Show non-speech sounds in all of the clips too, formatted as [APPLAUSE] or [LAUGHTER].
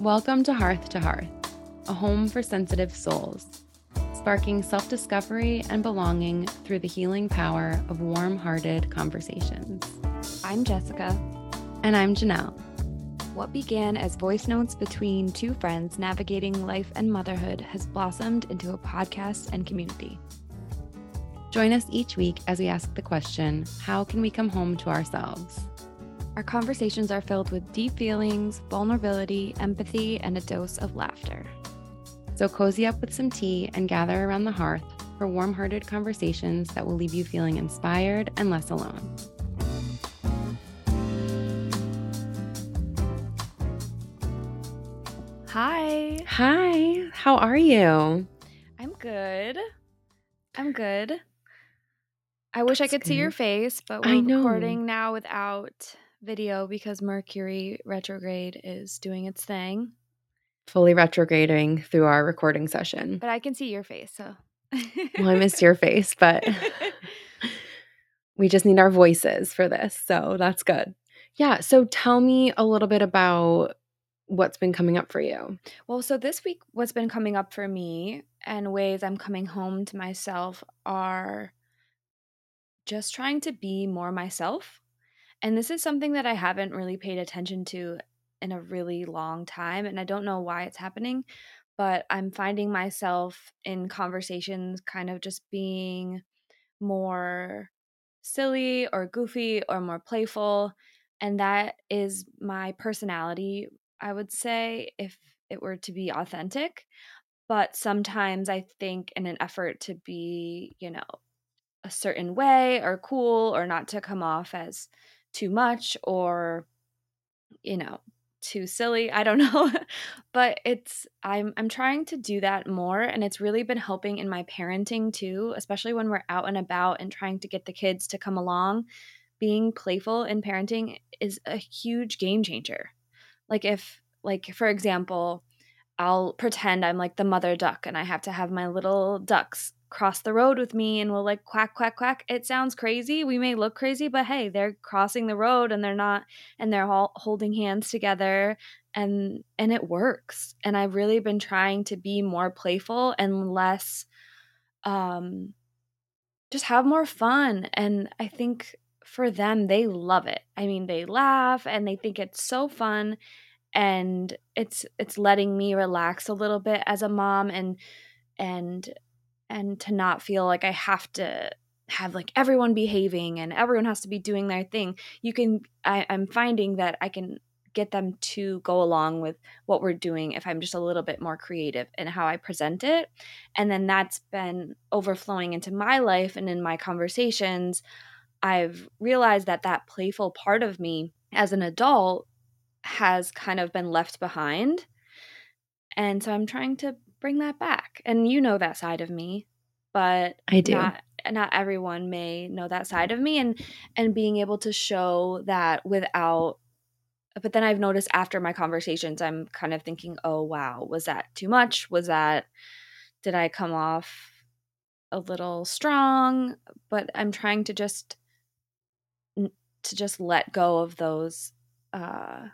Welcome to Hearth to Hearth, a home for sensitive souls, sparking self discovery and belonging through the healing power of warm hearted conversations. I'm Jessica. And I'm Jannelle. What began as voice notes between two friends navigating life and motherhood has blossomed into a podcast and community. Join us each week as we ask the question how can we come home to ourselves? Our conversations are filled with deep feelings, vulnerability, empathy, and a dose of laughter. So cozy up with some tea and gather around the hearth for warm hearted conversations that will leave you feeling inspired and less alone. Hi. Hi, how are you? I'm good. I'm good. I wish That's I could see your face, but we're recording now without video because Mercury retrograde is doing its thing. Fully retrograding through our recording session. But I can see your face, so. Well, I missed your face, but [LAUGHS] [LAUGHS] we just need our voices for this. So that's good. Yeah. So tell me a little bit about what's been coming up for you. Well, so this week, what's been coming up for me and ways I'm coming home to myself are just trying to be more myself. And this is something that I haven't really paid attention to in a really long time. And I don't know why it's happening, but I'm finding myself in conversations kind of just being more silly or goofy or more playful. And that is my personality, I would say, if it were to be authentic. But sometimes I think, in an effort to be, you know, a certain way or cool or not to come off as too much or, you know, too silly. I don't [LAUGHS] know. but it's I'm I'm trying to do that more and it's really been helping in my parenting too, especially when we're out and about and trying to get the kids to come along. Being playful in parenting is a huge game changer. Like if like for example, I'll pretend I'm like the mother duck and I have to have my little ducks cross the road with me and we'll like quack quack quack. It sounds crazy. We may look crazy, but hey, they're crossing the road and they're not and they're all holding hands together and and it works. And I've really been trying to be more playful and less um just have more fun and I think for them they love it. I mean, they laugh and they think it's so fun and it's it's letting me relax a little bit as a mom and and and to not feel like I have to have like everyone behaving and everyone has to be doing their thing. You can I, I'm finding that I can get them to go along with what we're doing if I'm just a little bit more creative in how I present it. And then that's been overflowing into my life and in my conversations. I've realized that that playful part of me as an adult has kind of been left behind. And so I'm trying to bring that back. And you know that side of me, but I do. not not everyone may know that side of me and and being able to show that without but then I've noticed after my conversations I'm kind of thinking, "Oh wow, was that too much? Was that did I come off a little strong?" But I'm trying to just to just let go of those uh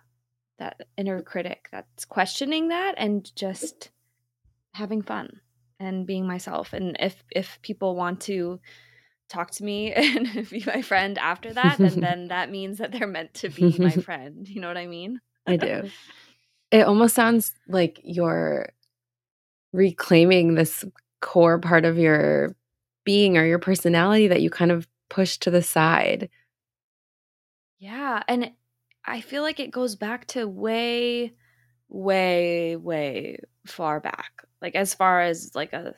that inner critic that's questioning that and just having fun and being myself and if if people want to talk to me [LAUGHS] and be my friend after that then [LAUGHS] then that means that they're meant to be my [LAUGHS] friend you know what i mean I do. It almost sounds like you're reclaiming this core part of your being or your personality that you kind of push to the side. yeah and i feel like it goes back to way way way far back like as far as like a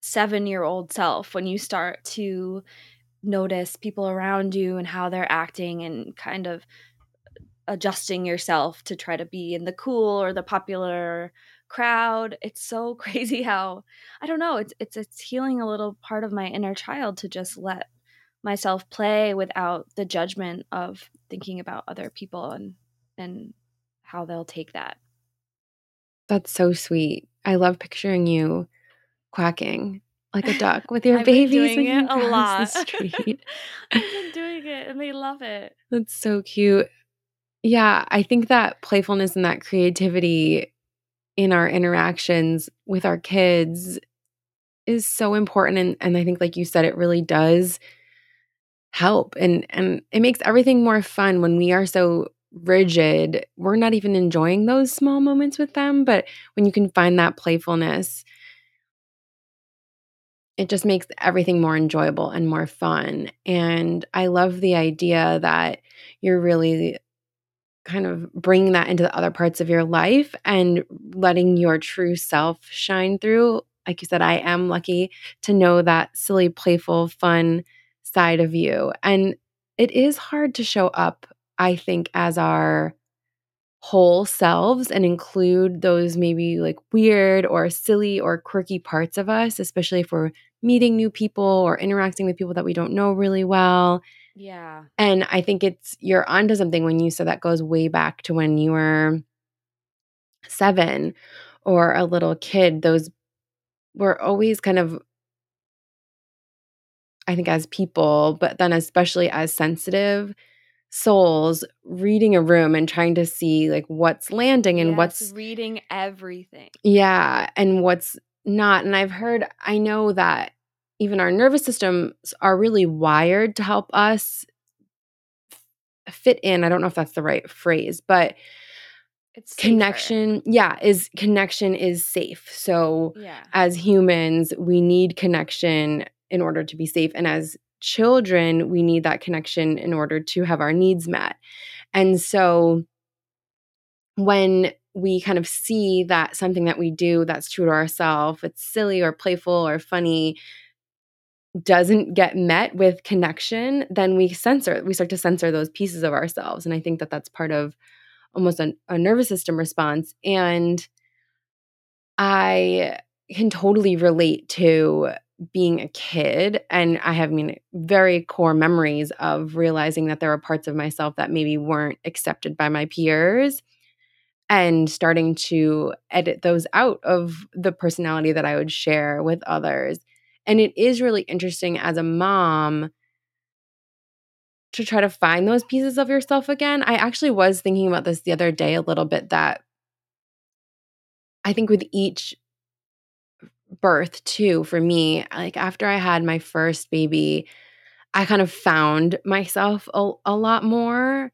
7 year old self when you start to notice people around you and how they're acting and kind of adjusting yourself to try to be in the cool or the popular crowd. It's so [LAUGHS] crazy how I don't know, it's it's it's healing a little part of my inner child to just let myself play without the judgment of thinking about other people and and how they'll take that. That's so sweet. I love picturing you quacking like a duck with your [LAUGHS] I've been babies doing when you it a cross lot. the street. [LAUGHS] I've been [LAUGHS] doing it and they love it. That's so cute. Yeah, I think that playfulness and that creativity in our interactions with our kids is so important and and I think like you said it really does help and and it makes everything more fun when we are so rigid. We're not even enjoying those small moments with them, but when you can find that playfulness it just makes everything more enjoyable and more fun. And I love the idea that you're really kind of bringing that into the other parts of your life and letting your true self shine through. Like you said, I am lucky to know that silly, playful, fun side of you. And it is hard to show up, I think, as our whole selves and include those maybe like weird or silly or quirky parts of us, especially if we're meeting new people or interacting with people that we don't know really well. Yeah. And I think it's you're onto something when you said that goes way back to when you were seven or a little kid. Those were always kind of I think as people, but then especially as sensitive souls reading a room and trying to see like what's landing and Yes, what's reading everything. yeah, and what's not. And I've heard I know that even our nervous systems are really wired to help us fit in. I don't know if that's the right phrase, but It's safer. connection yeah is connection is safe so Yeah. as humans we need connection in order to be safe and as children we need that connection in order to have our needs met and so when we kind of see that something that we do that's true to ourselves it's silly or playful or funny doesn't get met with connection then we censor we start to censor those pieces of ourselves and i think that that's part of almost a, a nervous system response. And I can totally relate to being a kid. And I have I mean very core memories of realizing that there were parts of myself that maybe weren't accepted by my peers and starting to edit those out of the personality that I would share with others. And it is really interesting as a mom to try to find those pieces of yourself again. I actually was thinking about this the other day a little bit that I think with each birth too for me, like after I had my first baby, I kind of found myself a, a lot more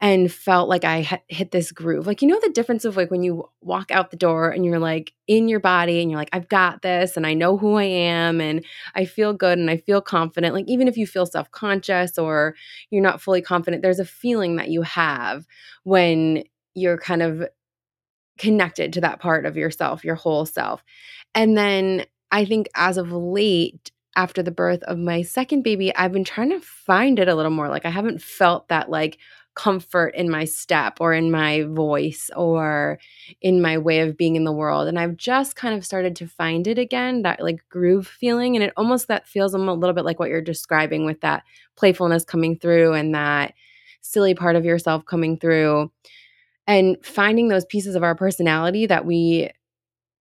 and felt like I hit this groove. Like, you know, the difference of like when you walk out the door and you're like in your body and you're like, I've got this and I know who I am and I feel good and I feel confident. Like, even if you feel self conscious or you're not fully confident, there's a feeling that you have when you're kind of connected to that part of yourself, your whole self. And then I think as of late, after the birth of my second baby, I've been trying to find it a little more. Like I haven't felt that like comfort in my step or in my voice or in my way of being in the world. And I've just kind of started to find it again, that like groove feeling. And it almost that feels a little bit like what you're describing with that playfulness coming through and that silly part of yourself coming through and finding those pieces of our personality that we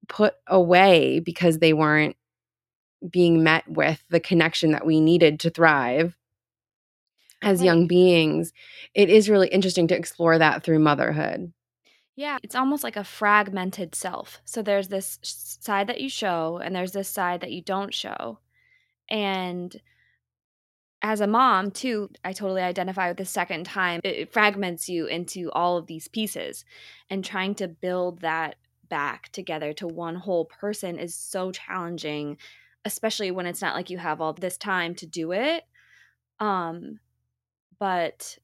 put away because they weren't being met with the connection that we needed to thrive as Right. young beings it is really interesting to explore that through motherhood Yeah, it's almost like a fragmented self. So there's this side that you show, and there's this side that you don't show. And as a mom, too, I totally identify with the second time. It, fragments you into all of these pieces, and trying to build that back together to one whole person is so challenging, especially when it's not like you have all this time to do it. Um, but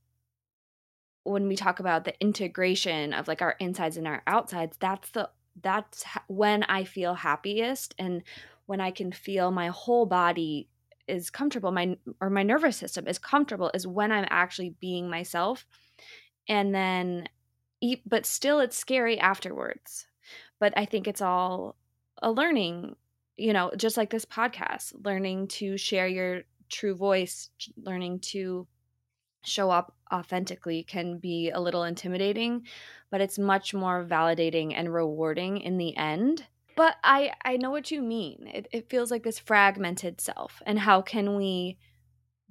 when we talk about the integration of like our insides and our outsides that's the that's when i feel happiest and when i can feel my whole body is comfortable my or my nervous system is comfortable is when i'm actually being myself and then e- but still it's scary afterwards but i think it's all a learning you know just like this podcast learning to share your true voice learning to show up authentically can be a little intimidating, but it's much more validating and rewarding in the end. But I I know what you mean. It it feels like this fragmented self and how can we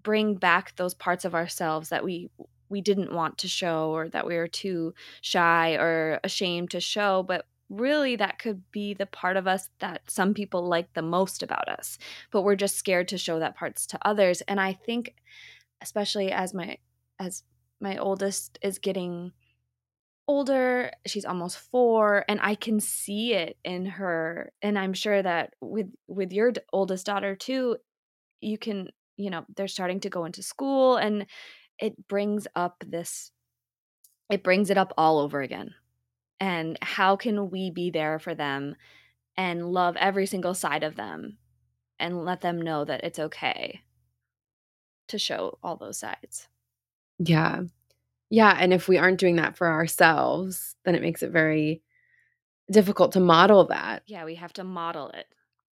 bring back those parts of ourselves that we we didn't want to show or that we were too shy or ashamed to show, but really that could be the part of us that some people like the most about us, but we're just scared to show that parts to others. And I think especially as my as my oldest is getting older she's almost 4 and i can see it in her and i'm sure that with with your oldest daughter too you can you know they're starting to go into school and it brings up this it brings it up all over again. And how can we be there for them and love every single side of them and let them know that it's okay to show all those sides? Yeah yeah and if we aren't doing that for ourselves then it makes it very difficult to model that. Yeah we have to model it.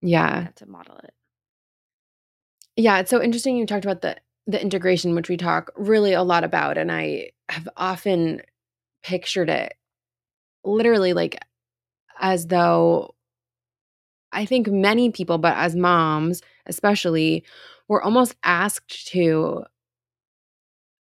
Yeah. we have to model it. Yeah it's so interesting you talked about the the integration which we talk really a lot about and i have often pictured it literally like as though I think many people, but as moms especially, were almost asked to.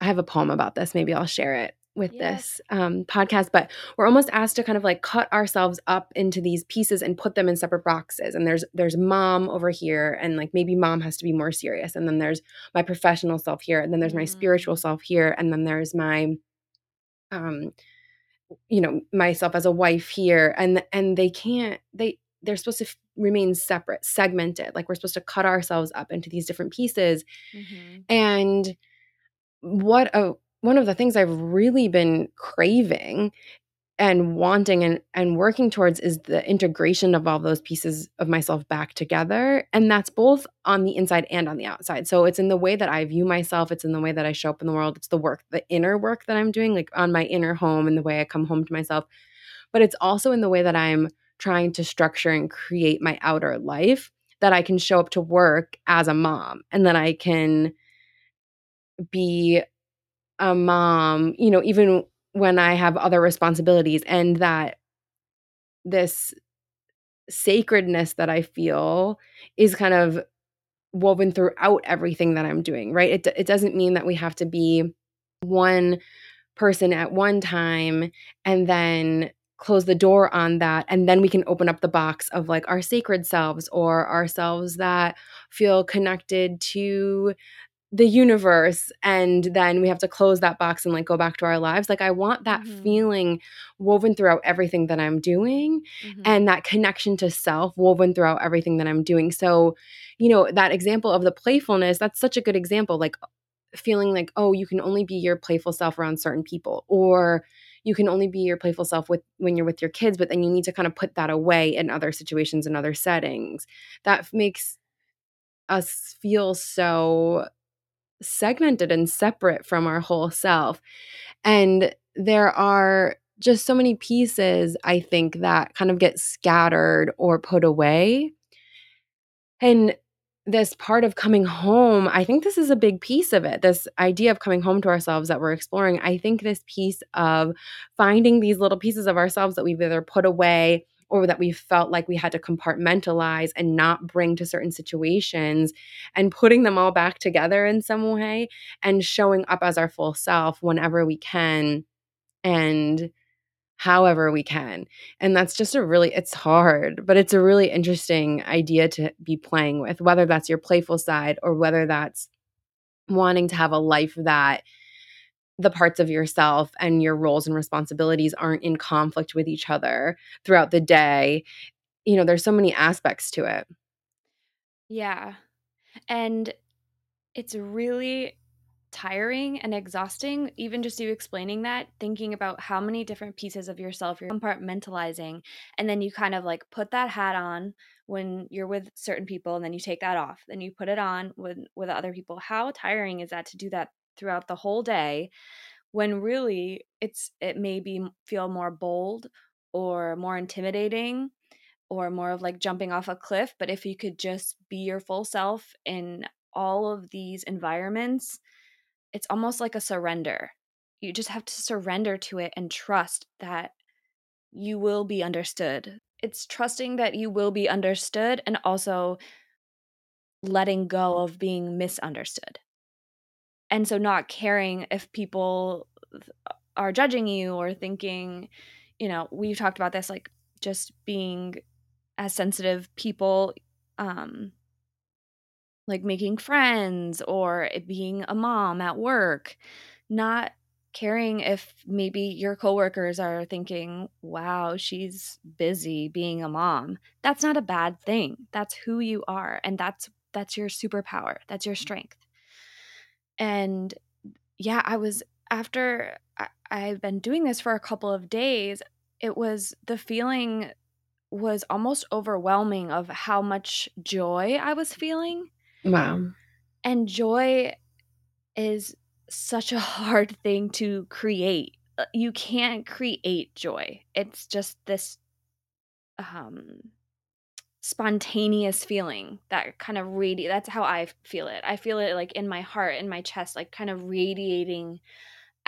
I have a poem about this. Maybe I'll share it with Yes. this um, podcast, but we're almost asked to kind of like cut ourselves up into these pieces and put them in separate boxes. And there's there's mom over here, and like maybe mom has to be more serious, and then there's my professional self here, and then there's my spiritual Mm. self here, and then there's my um you know myself as a wife here and and they can't they they're supposed to f- remain separate segmented like we're supposed to cut ourselves up into these different pieces Mhm. and what a one of the things i've really been craving and wanting and and working towards is the integration of all those pieces of myself back together and that's both on the inside and on the outside. So it's in the way that i view myself it's in the way that i show up in the world it's the work the inner work that i'm doing like on my inner home and the way i come home to myself but it's also in the way that i'm trying to structure and create my outer life that i can show up to work as a mom and that i can be a mom you know even when i have other responsibilities and that this sacredness that I feel is kind of woven throughout everything that I'm doing, right? It, it doesn't mean that we have to be one person at one time and then close the door on that. And then we can open up the box of like our sacred selves or ourselves that feel connected to the universe and then we have to close that box and like go back to our lives like i want that Mhm. feeling woven throughout everything that i'm doing Mhm. and that connection to self woven throughout everything that I'm doing. So, you know, that example of the playfulness, that's such a good example. Like feeling like, oh, you can only be your playful self around certain people, or you can only be your playful self with when you're with your kids, but then you need to kind of put that away in other situations and other settings. That makes us feel so segmented and separate from our whole self. And there are just so many pieces, I think, that kind of get scattered or put away. And this part of coming home, I think this is a big piece of it. This idea of coming home to ourselves that we're exploring. I think this piece of finding these little pieces of ourselves that we've either put away or that we felt like we had to compartmentalize and not bring to certain situations and putting them all back together in some way and showing up as our full self whenever we can and however we can. And that's just a really it's hard, but it's a really interesting idea to be playing with, whether that's your playful side or whether that's wanting to have a life that the parts of yourself and your roles and responsibilities aren't in conflict with each other throughout the day. You know, there's so many aspects to it. Yeah. And it's really tiring and exhausting, even just you explaining that, thinking about how many different pieces of yourself you're compartmentalizing. And then you kind of like put that hat on when you're with certain people, and then you take that off. Then you put it on with, with other people. How tiring is that to do that throughout the whole day when really it's it may be feel more bold or more intimidating or more of like jumping off a cliff. But if you could just be your full self in all of these environments, it's almost like a surrender. You just have to surrender to it and trust that you will be understood. It's trusting that you will be understood and also letting go of being misunderstood. And so not caring if people are judging you or thinking you know we've talked about this like just being as sensitive people um like making friends or being a mom at work not caring if maybe your coworkers are thinking wow she's busy being a mom. That's not a bad thing. That's who you are and that's that's your superpower. That's your strength and yeah i was after I, i've been doing this for a couple of days it was the feeling was almost overwhelming of how much joy I was feeling. Wow. And joy is such a [LAUGHS] hard thing to create. Uh, you can't create joy. It's just this um spontaneous feeling that kind of radiate that's how I feel it. I feel it like in my heart, in my chest, like kind of radiating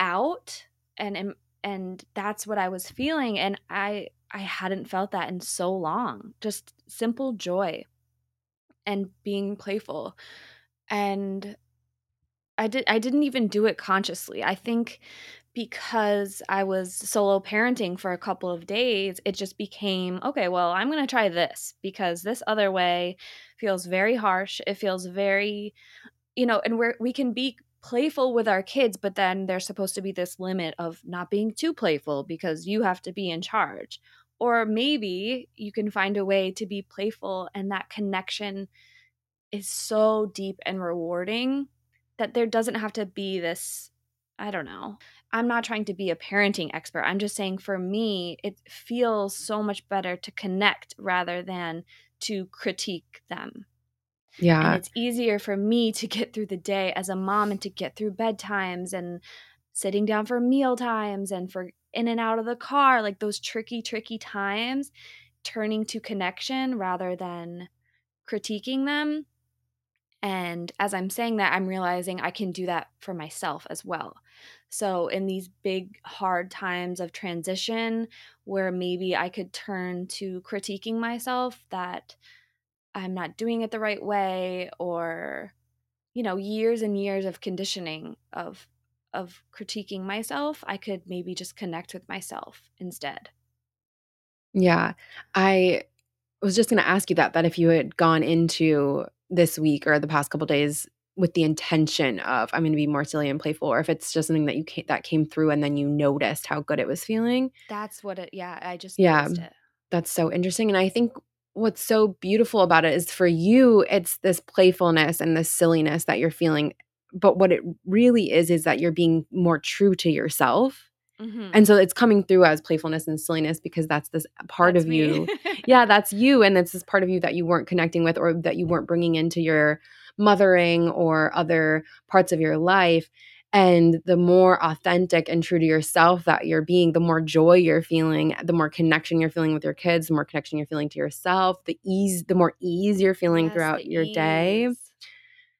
out and and that's what I was feeling and I I hadn't felt that in so long. Just simple joy and being playful. And I did I didn't even do it consciously. I think because I was solo parenting for a couple of days, it just became, okay, well, I'm going to try this because this other way feels very harsh. It feels very you know, and we're, we can be playful with our kids, but then there's supposed to be this limit of not being too playful because you have to be in charge. Or maybe you can find a way to be playful and that connection is so deep and rewarding that there doesn't have to be this I don't know. I'm not trying to be a parenting expert. I'm just saying for me, it feels so much better to connect rather than to critique them. Yeah. And it's easier for me to get through the day as a mom and to get through bedtimes and sitting down for meal times and for in and out of the car, like those tricky, tricky times, turning to connection rather than critiquing them. And as I'm saying that, I'm realizing I can do that for myself as well. So, in these big, hard times of transition where maybe I could turn to critiquing myself that I'm not doing it the right way or you know years and years of conditioning of of critiquing myself I could maybe just connect with myself instead. Yeah. I was just going to ask you that that if you had gone into this week or the past couple days with the intention of I'm going to be more silly and playful or if it's just something that you came, that came through and then you noticed how good it was feeling. That's what it yeah, I just Yeah. That's so interesting and I think what's so beautiful about it is for you it's this playfulness and this silliness that you're feeling but what it really is is that you're being more true to yourself Mhm. and so it's coming through as playfulness and silliness because that's this part That's of me. you [LAUGHS] yeah that's you and it's this part of you that you weren't connecting with or that you weren't bringing into your mothering or other parts of your life and the more authentic and true to yourself that you're being the more joy you're feeling the more connection you're feeling with your kids the more connection you're feeling to yourself the ease the more ease you're feeling Yes, throughout your day.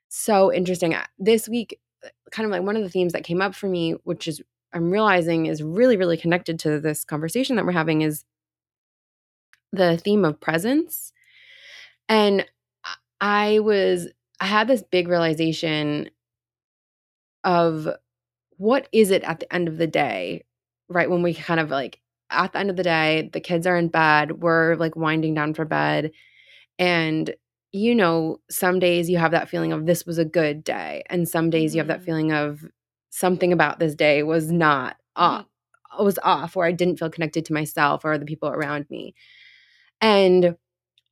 so interesting. Uh, this week uh, kind of like one of the themes that came up for me which is i'm realizing is really really connected to this conversation that we're having is the theme of presence. And i was i had this big realization of what is it at the end of the day right when we kind of like at the end of the day the kids are in bed we're like winding down for bed and you know some days you have that feeling of this was a good day and some days you have that Mhm. feeling of something about this day was not off was off or i didn't feel connected to myself or the people around me and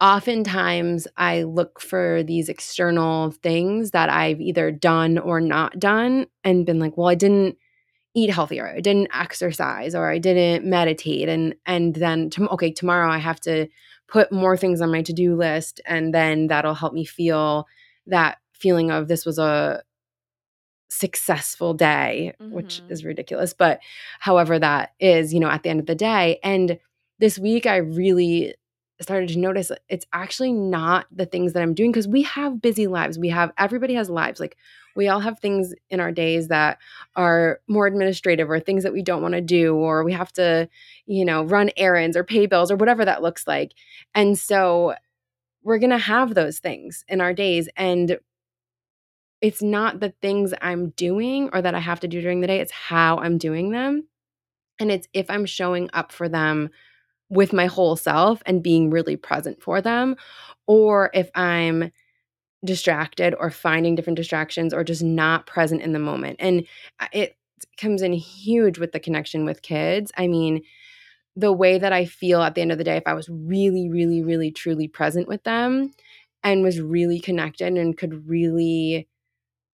oftentimes I look for these external things that I've either done or not done and been like, well, I didn't eat healthier, I didn't exercise, or I didn't meditate. And and then okay, tomorrow I have to put more things on my to-do list, and then that'll help me feel that feeling of this was a successful day, which Mhm. is ridiculous. But however that is, you know, at the end of the day. And this week I really started to notice it's actually not the things that I'm doing because we have busy lives. We have everybody has lives. Like we all have things in our days that are more administrative or things that we don't want to do or we have to, you know, run errands or pay bills or whatever that looks like. And so we're going to have those things in our days and it's not the things I'm doing or that I have to do during the day, it's how I'm doing them. And it's if I'm showing up for them with my whole self and being really present for them, or if I'm distracted or finding different distractions or just not present in the moment. And it comes in huge with the connection with kids. I mean, the way that I feel at the end of the day, if I was really, really, really, truly present with them and was really connected and could really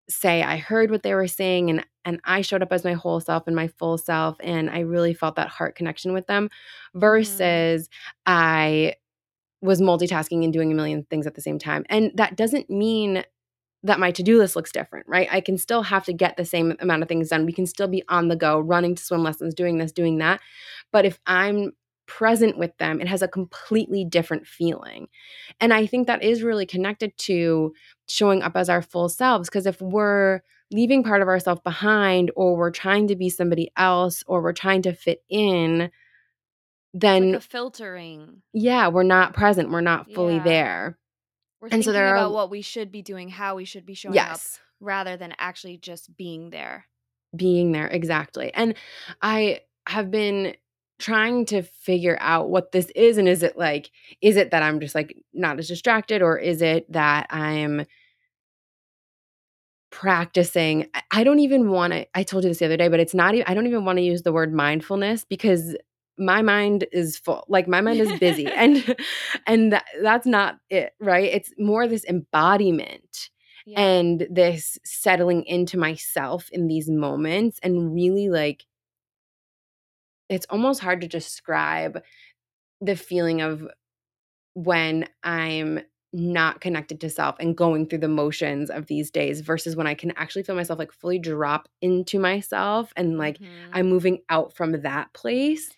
say I heard what they were saying and and I showed up as my whole self and my full self and I really felt that heart connection with them Mhm. versus I was multitasking and doing a million things at the same time. And that doesn't mean that my to-do list looks different, right? I can still have to get the same amount of things done. We can still be on the go, running to swim lessons, doing this, doing that. But if I'm present with them, it has a completely different feeling. And I think that is really connected to showing up as our full selves because if we're leaving part of ourselves behind or we're trying to be somebody else or we're trying to fit in, then like filtering. yeah, we're not present, we're not fully Yeah. there. We're And so there are about what we should be doing, how we should be showing up, rather than actually just being there. Being there, exactly. And I have been trying to figure out what this is, and is it like is it that I'm just, like, not as distracted, or is it that I'm practicing I don't even wanna I told you this the other day, but it's not i don't even wanna use the word mindfulness because my mind is full, like, my mind is busy, [LAUGHS] and and tha that's not it, right? It's more this embodiment Yeah. and this settling into myself in these moments and really, like it's almost hard to describe the feeling of when I'm not connected to self and going through the motions of these days versus when I can actually feel myself, like, fully drop into myself and, like, Mhm. I'm moving out from that place.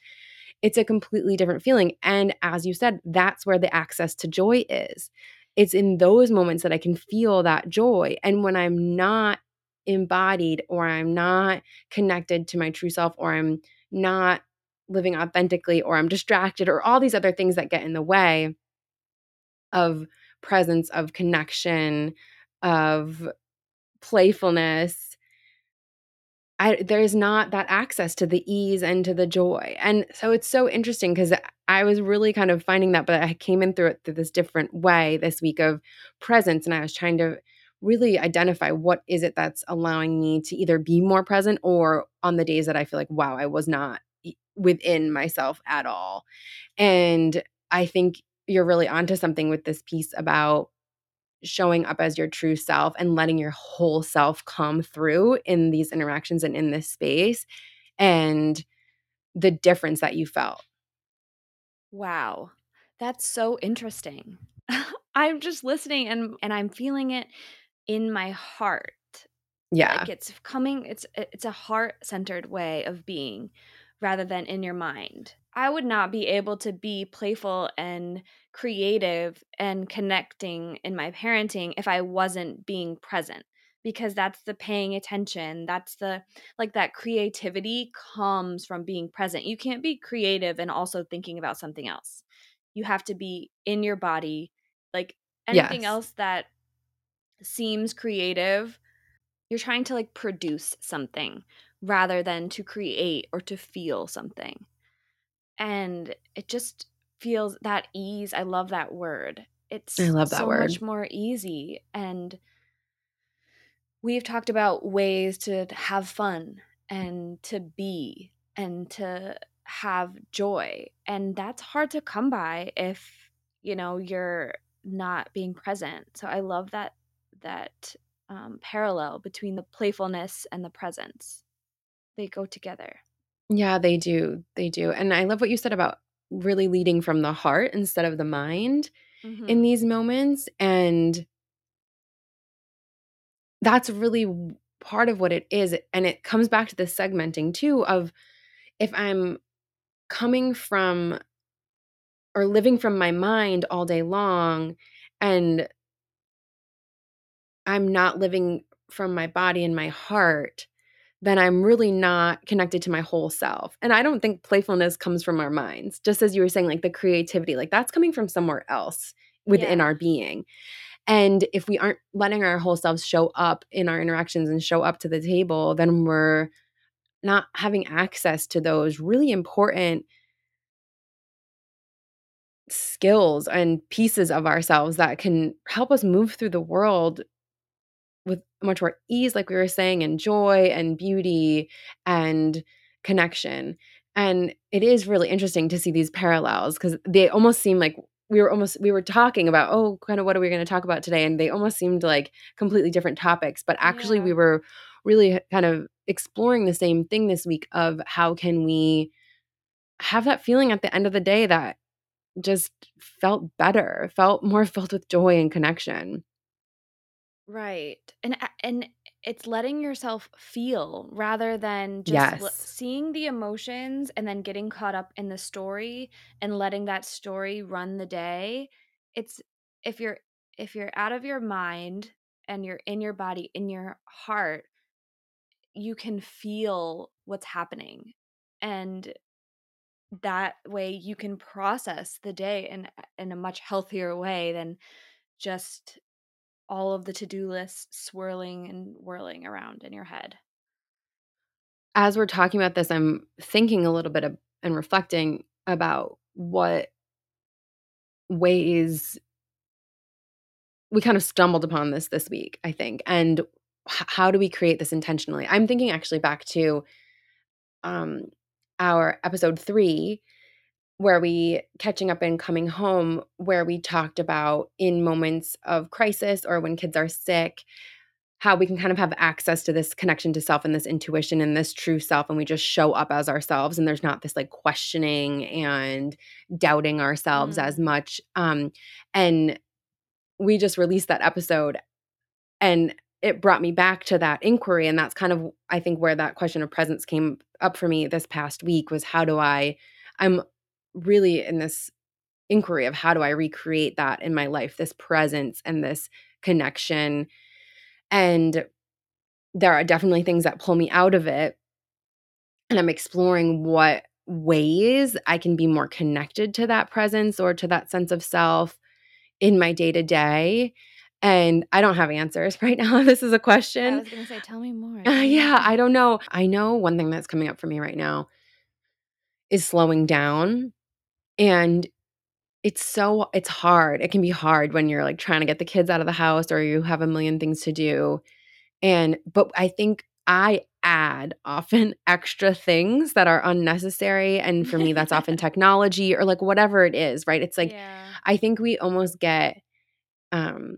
It's a completely different feeling, and as you said, that's where the access to joy is. It's in those moments that I can feel that joy, and when I'm not embodied or I'm not connected to my true self or I'm not living authentically or I'm distracted or all these other things that get in the way of presence, of connection, of playfulness I there's not that access to the ease and to the joy, and so it's so interesting because I was really kind of finding that, but I came in through it through this different way this week of presence, and I was trying to really identify what is it that's allowing me to either be more present or on the days that I feel like, "Wow, I was not within myself at all." And I think you're really onto something with this piece about showing up as your true self and letting your whole self come through in these interactions and in this space, and the difference that you felt. Wow. That's so interesting. [LAUGHS] I'm just listening and and I'm feeling it in my heart. Yeah. Like, it's coming it's it's a heart-centered way of being rather than in your mind. I would not be able to be playful and creative and connecting in my parenting if I wasn't being present, because that's the paying attention, that's the like, that creativity comes from being present. You can't be creative and also thinking about something else. You have to be in your body. Like, anything Yes. else that seems creative, you're trying to, like, produce something rather than to create or to feel something. And it just feels that ease, I love that word. It's I love that so much more easy, and we've talked about ways to have fun and to be and to have joy, and that's hard to come by if, you know, you're not being present. So I love that that, um, parallel between the playfulness and the presence. They go together. Yeah, they do, they do, and I love what you said about really leading from the heart instead of the mind in Mhm. these moments, and that's really part of what it is, and it comes back to the segmenting too of if I'm coming from or living from my mind all day long and I'm not living from my body and my heart, then I'm really not connected to my whole self, and I don't think playfulness comes from our minds, just as you were saying, like, the creativity, like, that's coming from somewhere else within Yeah. our being, And if we aren't letting our whole selves show up in our interactions and show up to the table, then we're not having access to those really important skills and pieces of ourselves that can help us move through the world with much more ease, like we were saying, and joy and beauty and connection. And it is really interesting to see these parallels because they almost seem like we were almost we were talking about oh kind of what are we going to talk about today and they almost seemed like completely different topics but actually Yeah. we were really kind of exploring the same thing this week of how can we have that feeling at the end of the day that just felt better felt more [LAUGHS] filled with joy and connection Right. And and it's letting yourself feel rather than just l seeing the emotions and then getting caught up in the story and letting that story run the day. It's if you're if you're out of your mind and you're in your body, in your heart, you can feel what's happening. And that way you can process the day in in a much healthier way than just all of the to-do lists swirling and whirling around in your head. as we're talking about this i'm thinking a little bit of, and reflecting about what ways we kind of stumbled upon this this week, I think. And h- how do we create this intentionally? I'm thinking actually back to um, our episode three, where we catching up and coming home, where we talked about in moments of crisis or when kids are sick, how we can kind of have access to this connection to self and this intuition and this true self, and we just show up as ourselves, and there's not this like questioning and doubting ourselves as Mm. much. Um, and we just released that episode and it brought me back to that inquiry and that's kind of i think where that question of presence came up for me this past week was how do i i'm really in this inquiry of how do i recreate that in my life this presence and this connection and there are definitely things that pull me out of it and i'm exploring what ways i can be more connected to that presence or to that sense of self in my day to day. And I don't have answers [LAUGHS] right now. This is a Yeah, I question. was gonna say, tell me more, Uh, yeah, I don't know. I know one thing that's coming up for me right now is slowing down. And it's so, it's hard. It can be hard when you're like trying to get the kids out of the house or you have a million things to do. And, but I think I add often [LAUGHS] extra things that are unnecessary. And for me, that's [LAUGHS] often technology or like whatever it is, right? It's like, Yeah. I think we almost get, um,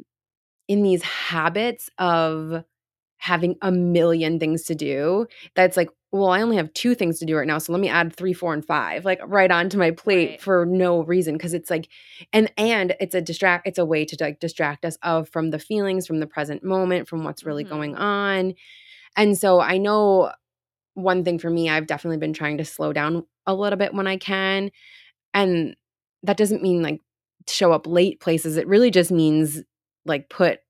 in these habits of having a million things to do that's like well i only have two things to do right now so let me add three four and five like right onto my plate Right. for no reason because it's like and and it's a distract it's a way to like distract us of from the feelings from the present moment from what's really going Mhm. on and so i know one thing for me i've definitely been trying to slow down a little bit when i can and that doesn't mean like show up late places it really just means like put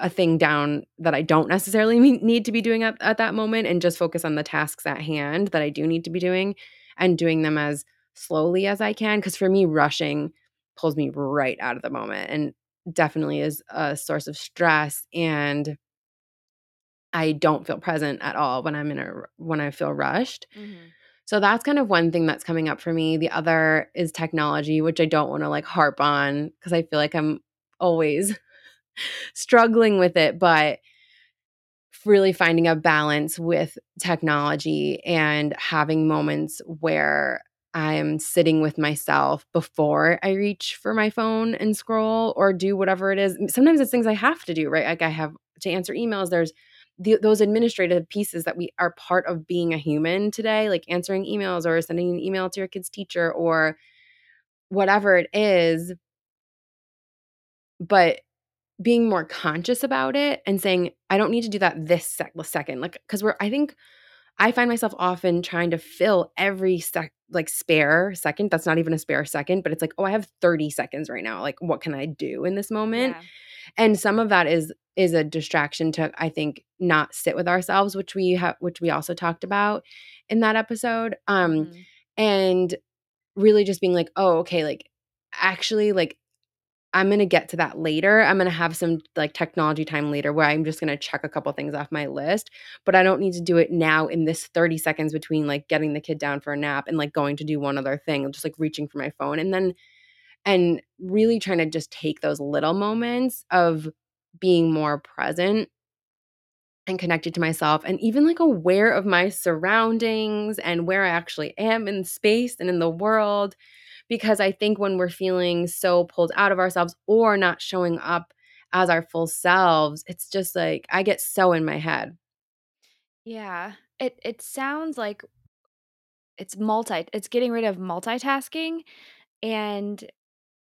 a thing down that I don't necessarily need to be doing at, at that moment and just focus on the tasks at hand that I do need to be doing and doing them as slowly as I can. Because for me, rushing pulls me right out of the moment and definitely is a source of stress. And I don't feel present at all when I'm in a when I feel rushed. Mhm. So that's kind of one thing that's coming up for me. The other is technology, which I don't want to like harp on because I feel like I'm always [LAUGHS] struggling with it, but really finding a balance with technology and having moments where I'm sitting with myself before I reach for my phone and scroll or do whatever it is. Sometimes it's things I have to do, right? Like I have to answer emails. There's the, those administrative pieces that we are part of being a human today, like answering emails or sending an email to your kid's teacher or whatever it is. But being more conscious about it and saying, I don't need to do that this sec- second. Like, because we're, I think I find myself often trying to fill every sec, like spare second. That's not even a spare second, but it's like, oh, I have 30 seconds right now. Like, what can I do in this moment? Yeah. And some of that is, is a distraction to, I think, not sit with ourselves, which we have, which we also talked about in that episode. Um, Mhm. and really just being like, oh, okay, like actually, like I'm going to get to that later. I'm going to have some like technology time later where I'm just going to check a couple things off my list, but I don't need to do it now in this 30 seconds between like getting the kid down for a nap and like going to do one other thing, just like reaching for my phone and then and really trying to just take those little moments of being more present and connected to myself and even like aware of my surroundings and where I actually am in space and in the world because I think when we're feeling so pulled out of ourselves or not showing up as our full selves, it's just like I get so in my head. Yeah. It it sounds like it's multi it's getting rid of multitasking and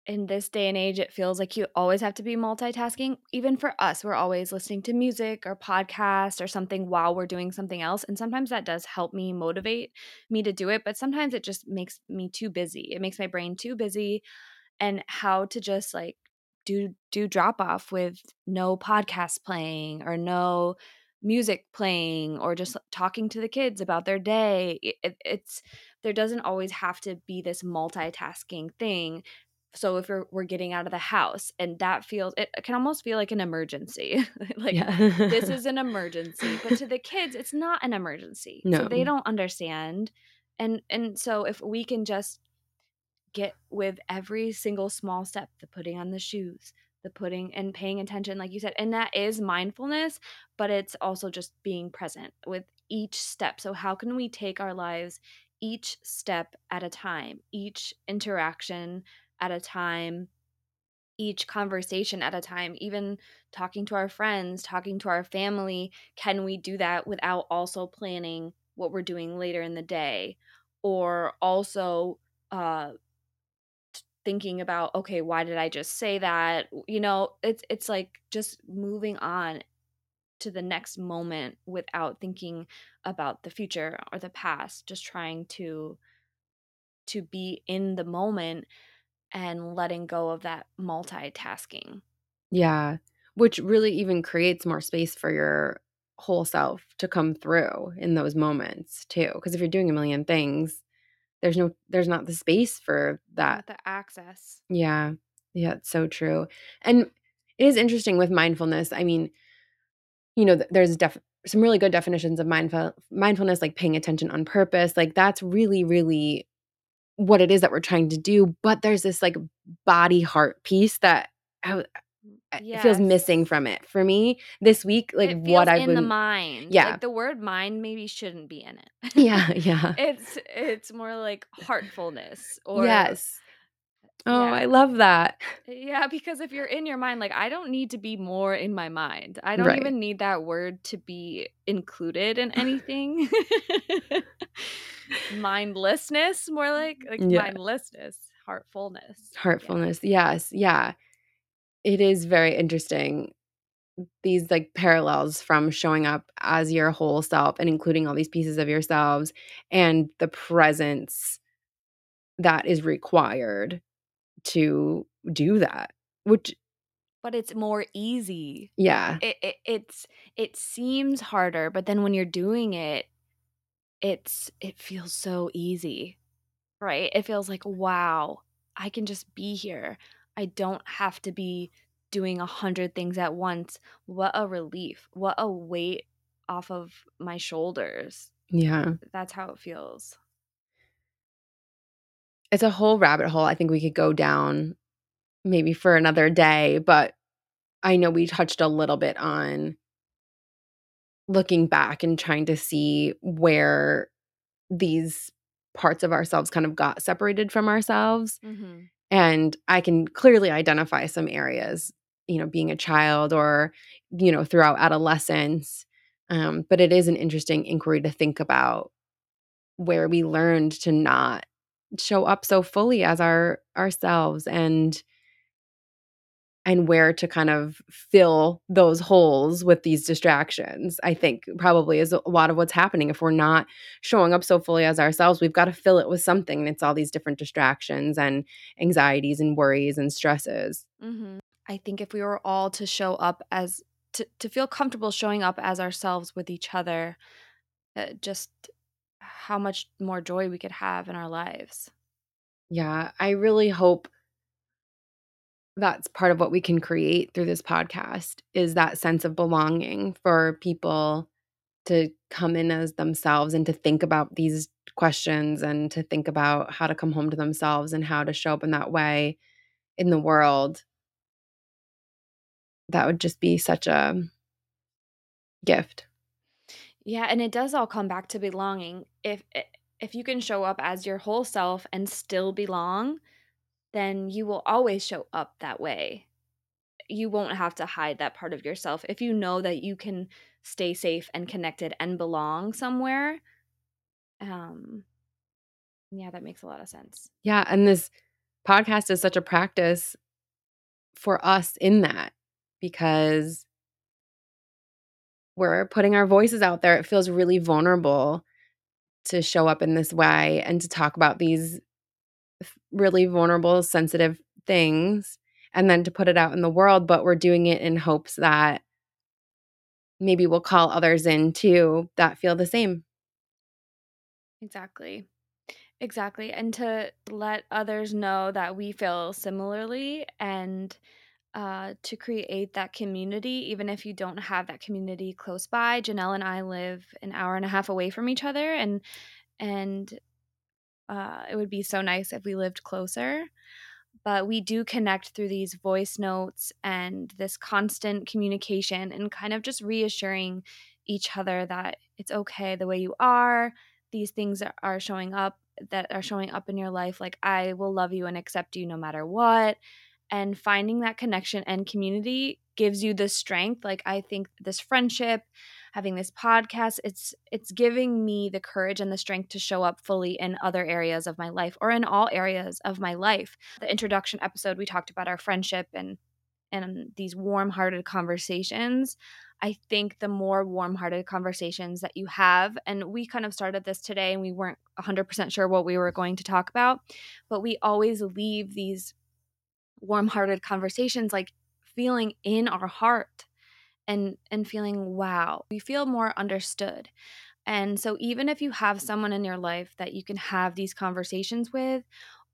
in this day and age, it feels like you always have to be multitasking. Even for us, we're always listening to music or podcast or something while we're doing something else. And sometimes that does help me motivate me to do it, but sometimes it just makes me too busy. It makes my brain too busy. And how to just like do do drop off with no podcast playing or no music playing or just talking to the kids about their day. It, it's there doesn't always have to be this multitasking thing so if we're, we're getting out of the house and that feels it can almost feel like an emergency [LAUGHS] like this is [LAUGHS] an emergency but to the kids it's not an emergency so they don't understand and and so if we can just get with every single small step the putting on the shoes the putting and paying attention like you said and that is mindfulness but it's also just being present with each step so how can we take our lives each step at a time each interaction at a time each conversation at a time, even talking to our friends, talking to our family. Can we do that without also planning what we're doing later in the day? Or also uh, thinking about, okay, why did I just say that? You know, it's it's like just moving on to the next moment without thinking about the future or the past, just trying to to be in the moment and letting go of that multitasking. Yeah. Which really even creates more space for your whole self to come through in those moments too. Because if you're doing a million things, there's no there's not the space for that. The access. Yeah. Yeah, it's so true. And it is interesting with mindfulness. I mean, you know, there's def- some really good definitions of mindful mindfulness like paying attention on purpose. Like that's really really what it is that we're trying to do, but there's this like body heart piece that I, it feels missing from it for me this week. Like what I've in the mind. yeah, Like the word mind maybe shouldn't be in it. yeah, [LAUGHS] yeah, it's it's more like heartfulness or yes. Oh, yeah. I love that. Yeah, because if you're in your mind, like I don't need to be more in my mind. I don't Right. even need that word to be included in anything. [LAUGHS] [LAUGHS] Mindlessness, more like like mm, Yeah. mindlessness, heartfulness. Yeah. Heartfulness. Yes. Yeah. It is very interesting. These like parallels from showing up as your whole self and including all these pieces of yourselves and the presence that is required to do that. Which, But it's more easy. yeah, It, it it's it seems harder, but then when you're doing it, it's it feels so easy. Right? It feels like, wow, I can just be here. I don't have to be doing a hundred things at once. What a relief. What a weight off of my shoulders. yeah. That's how it feels. It's a whole rabbit hole I think we could go down maybe for another day, but I know we touched a little bit on looking back and trying to see where these parts of ourselves kind of got separated from ourselves. Mm-hmm. And I can clearly identify some areas, you know, being a child or, you know, throughout adolescence. Um, but it is an interesting inquiry to think about where we learned to not show up so fully as our ourselves and and where to kind of fill those holes with these distractions i think probably is a lot of what's happening if we're not showing up so fully as ourselves we've got to fill it with something and it's all these different distractions and anxieties and worries and stresses Mm-hmm. I think if we were all to show up as to, to feel comfortable showing up as ourselves with each other, uh, just how much more joy we could have in our lives. yeah i really hope that's part of what we can create through this podcast is that sense of belonging for people to come in as themselves and to think about these questions and to think about how to come home to themselves and how to show up in that way in the world. That would just be such a gift. Yeah and it does all come back to belonging. If eh, if you can show up as your whole self and still belong then you will always show up that way. You won't have to hide that part of yourself. If you know that you can stay safe and connected and belong somewhere um yeah that makes a lot of sense. Yeah and this podcast is such a practice for us in that because we're putting our voices out there. It feels really vulnerable to show up in this way and to talk about these really vulnerable sensitive things and then to put it out in the world, but we're doing it in hopes that maybe we'll call others in too that feel the same. Exactly. Exactly. And to let others know that we feel similarly and uh, to create that community, even if you don't have that community close by. Jannelle and I live an hour and a half away from each other, and and uh, it would be so nice if we lived closer. But we do connect through these voice notes and this constant communication and kind of just reassuring each other that it's okay the way you are. These things are showing up that are showing up in your life like i will love you and accept you no matter what. And finding that connection and community gives you the strength like i think this friendship having this podcast it's it's giving me the courage and the strength to show up fully in other areas of my life or in all areas of my life. The introduction episode we talked about our friendship and and these warm-hearted conversations. I think the more warm-hearted conversations that you have and we kind of started this today and we weren't 100% sure what we were going to talk about but we always leave these warm-hearted conversations like feeling in our heart and and feeling wow we feel more understood. And so even if you have someone in your life that you can have these conversations with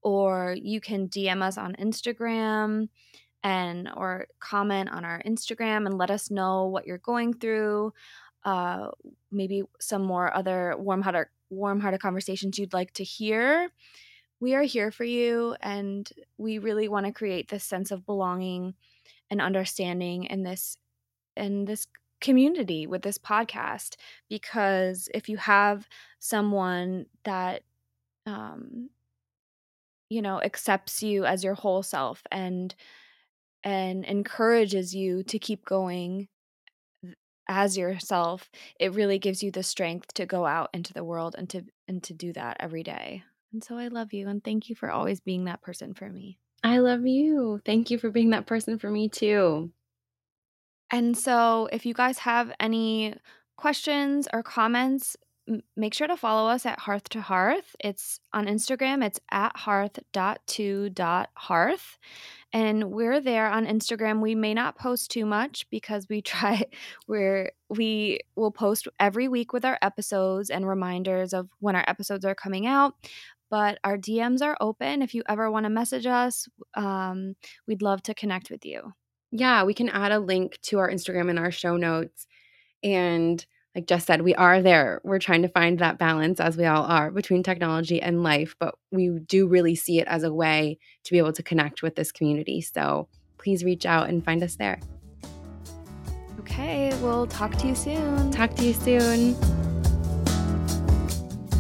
or you can dm us on instagram and or comment on our instagram and let us know what you're going through uh maybe some more other warm-hearted warm-hearted conversations you'd like to hear we are here for you and we really want to create this sense of belonging and understanding in this in this community with this podcast because if you have someone that um you know accepts you as your whole self and and encourages you to keep going as yourself it really gives you the strength to go out into the world and to and to do that every day. And so i love you and thank you for always being that person for me. I love you. Thank you for being that person for me too and so, if you guys have any questions or comments, m- make sure to follow us at Hearth to Hearth. It's on Instagram, it's at hearth.to.hearth. And we're there on Instagram. We may not post too much because we [LAUGHS] try we're we will post every week with our episodes and reminders of when our episodes are coming out but our DMs are open. If you ever want to message us, um, we'd love to connect with you. Yeah, we can add a link to our Instagram in our show notes. And like Jess said, we are there. We're trying to find that balance, as we all are, between technology and life. But we do really see it as a way to be able to connect with this community. So please reach out and find us there. Okay, we'll talk to you soon. Talk to you soon.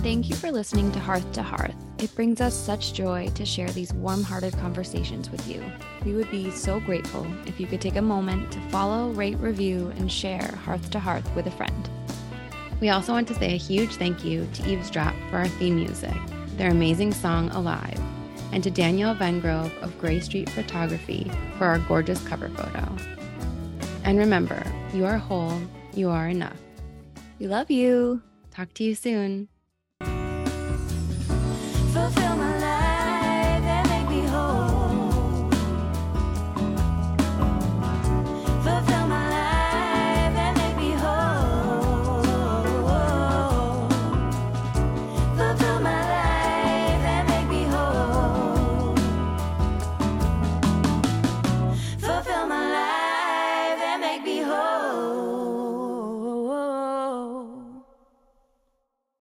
Thank you for listening to Hearth to Hearth. It brings us such joy to share these warm hearted conversations with you. We would be so grateful if you could take a moment to follow, rate, review, and share Hearth to Hearth with a friend. We also want to say a huge thank you to Eavesdrop for our theme music, their amazing song Alive, and to Danielle Vengrove of Gray Street Photography for our gorgeous cover photo. And remember, you are whole, you are enough. We love you. Talk to you soon.